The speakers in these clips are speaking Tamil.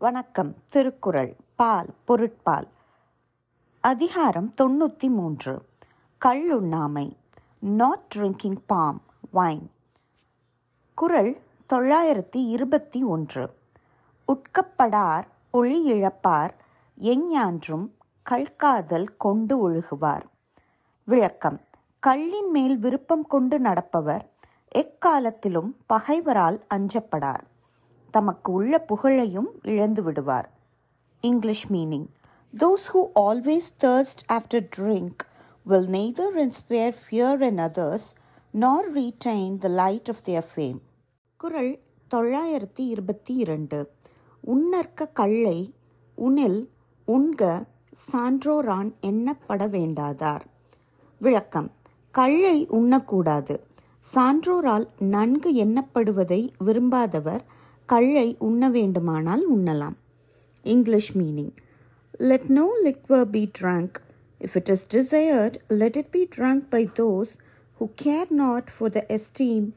வணக்கம் திருக்குறள் பால் பொருட்பால். அதிகாரம் தொண்ணூற்றி மூன்று கள்ளுண்ணாமை நாட் ட்ரிங்கிங் பாம் வைன் குறள் தொள்ளாயிரத்தி இருபத்தி ஒன்று. உட்கப்படார் ஒளி இழப்பார் எஞ்ஞான்றும் கல்காதல் கொண்டு ஒழுகுவார். விளக்கம். கள்ளின் மேல் விருப்பம் கொண்டு நடப்பவர் எக்காலத்திலும் பகைவரால் அஞ்சப்படார். தமக்கு உள்ள புகழையும் இழந்து விடுவார். English meaning those who always thirst after drink will neither inspire fear in others nor retain the light of their fame. குரல் தொள்ளாயிரத்தி இருபத்தி இரண்டு. உன்னற்க கள்ளை உணில் உண்க சான்றோரான் எண்ணப்பட வேண்டாதார். விளக்கம். கள்ளை உண்ணக்கூடாது. சான்றோரால் நன்கு எண்ணப்படுவதை விரும்பாதவர் கள்ளை உண்ண வேண்டுமானால் உண்ணலாம். English meaning let no liquor be drunk if it is desired let it be drunk by those who care not for the esteem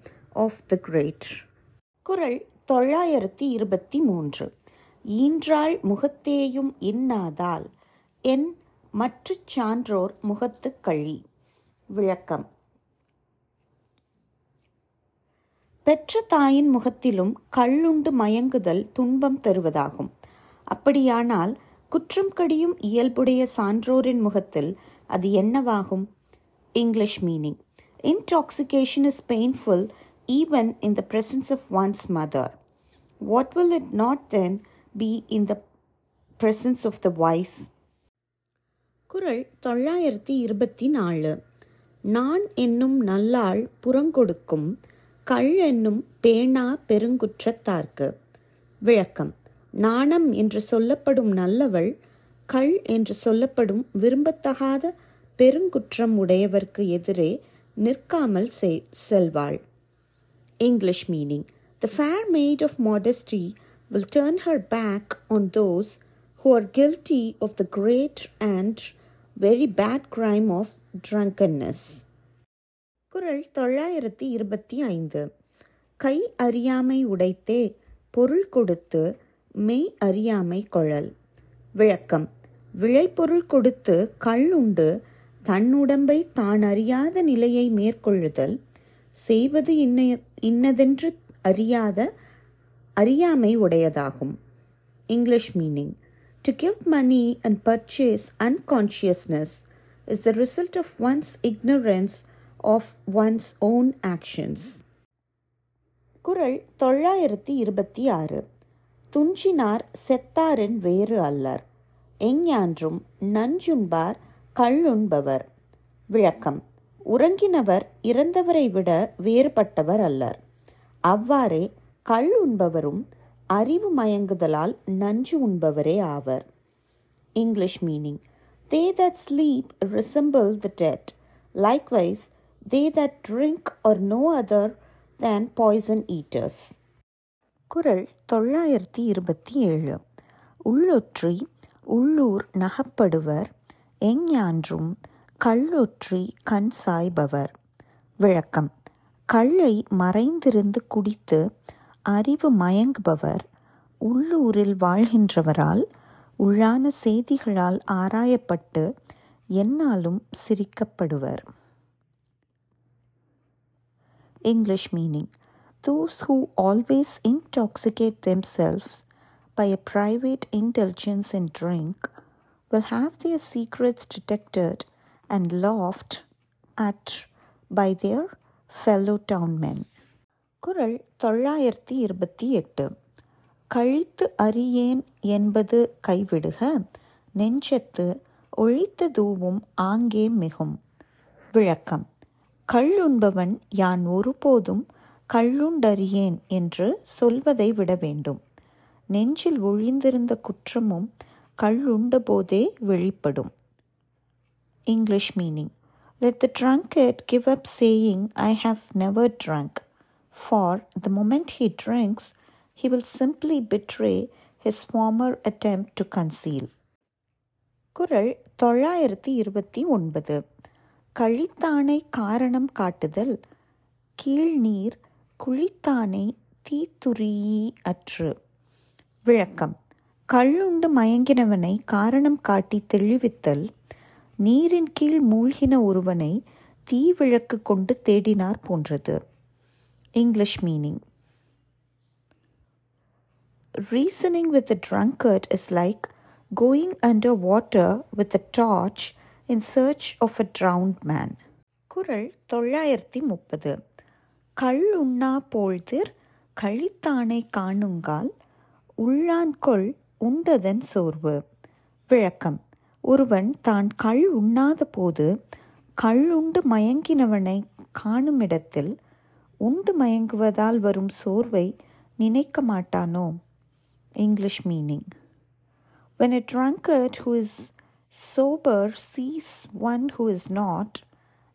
of the great குரல் தொள்ளாயிரத்தி இருபத்தி மூன்று. ஈன்றாள் முகத்தேயும் இன்னாதால் என் மற்ற சான்றோர் முகத்து கழி. விளக்கம். பெற்ற தாயின் முகத்திலும் கள்ளுண்டு மயங்குதல் துன்பம் தருவதாகும். அப்படியானால் குற்றம் கடியும் இயல்புடைய சான்றோரின் முகத்தில் அது என்னவாகும்? English meaning intoxication is painful even in the presence of one's mother what will it not then be in the presence of the wise குரல் தொள்ளாயிரத்தி இருபத்தி நாலு. நான் என்னும் நல்லாள் புறங்கொடுக்கும் கொடுக்கும் என்னும் பேணா பெருங்குற்றத்தார்க்கு விளக்கம் நாணம் என்று சொல்லப்படும் நல்லவள் கள் என்று சொல்லப்படும் விரும்பத்தகாத பெருங்குற்றம் உடையவர்க்கு எதிரே நிற்காமல் செ- செல்வாள் English meaning The fair maid of modesty will turn her back on those who are guilty of the great and very bad crime of drunkenness. குரல் தொள்ளாயிரத்தி இருபத்தி ஐந்து. கை அறியாமை உடைத்தே பொருள் கொடுத்து மெய் அறியாமை கொழல். விளக்கம். விளைபொருள் கொடுத்து கள் உண்டு தன் உடம்பை தான் அறியாத நிலையை மேற்கொள்ளுதல் செய்வது இன்ன இன்னதென்று அறியாத அறியாமை உடையதாகும். English meaning to give money and purchase unconsciousness is the result of one's ignorance of one's own actions குறள் தொள்ளாயிரத்தி இருபத்தி ஆறு. துஞ்சினார் செத்தாரின் வேறு அல்லர். எஞ்ஞான்றும் நஞ்சுண்பார் கள்ளுண்பவர். விளக்கம். உறங்கினவர் இறந்தவரை விட வேறுபட்டவர் அல்லர். அவ்வாறே கள் உண்பவரும் அறிவு மயங்குதலால் நஞ்சு உண்பவரே ஆவர். English meaning. They that sleep resemble the dead likewise they that drink are no other than poison eaters. குறள் தொள்ளாயிரத்தி இருபத்தி ஏழு. உள்ளொற்றி உள்ளூர் நகப்படுவர் எஞ்ஞான்றும் கள்ளொற்றி கண் சாய்பவர். விளக்கம். கள்ளை மறைந்திருந்து குடித்து அறிவு மயங்குபவர் உள்ளூரில் வாழ்கின்றவரால் உள்ளான செய்திகளால் ஆராயப்பட்டு என்னாலும் சிரிக்கப்படுவர். English meaning Those who always intoxicate themselves by a private indulgence in drink will have their secrets detected and laughed at by their fellow townmen. குறள் தொள்ளாயிரத்தி இருபத்தி எட்டு கழித்து அறியேன் என்பது கைவிடுக நெஞ்சத்து ஒழித்த தூவும் ஆங்கே மிகும் விளக்கம் கள்ளுண்பவன் யான் ஒருபோதும் கள்ளுண்டறியேன் என்று சொல்வதை விட வேண்டும் நெஞ்சில் ஒழிந்திருந்த குற்றமும் கள்ளுண்டபோதே வெளிப்படும் English meaning let the drunkard give up saying I have never drunk for the moment he drinks he will simply betray his former attempt to conceal குரல் தொள்ளாயிரத்தி இருபத்தி ஒன்பது கழித்தானை காரணம் காட்டுதல் கீழ்நீர் குழித்தானை தீத்துரியி அற்று. விளக்கம். கள்ளுண்டு மயங்கினவனை காரணம் காட்டி தெளிவித்தல் நீரின் கீழ் மூழ்கின ஒருவனை தீவிளக்கு கொண்டு தேடினார் போன்றது. English meaning reasoning with a drunkard is like going under water with a torch in search of a drowned man குரல் தொள்ளாயிரத்தி முப்பது. கள் உண்ணா போழ்திர் கழித்தானை காணுங்கால் உள்ளான்கொள் உண்டதன் சோர்வு. விளக்கம். ஒருவன் தான் கள் உண்ணாத போது கள் உண்டு மயங்கினவனை காணுமிடத்தில் உண்டு மயங்குவதால் வரும் சோர்வை நினைக்க மாட்டானோ? English meaning when a drunkard who is sober sees one who is not,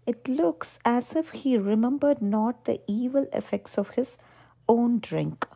it looks as if he remembered not the evil effects of his own drink.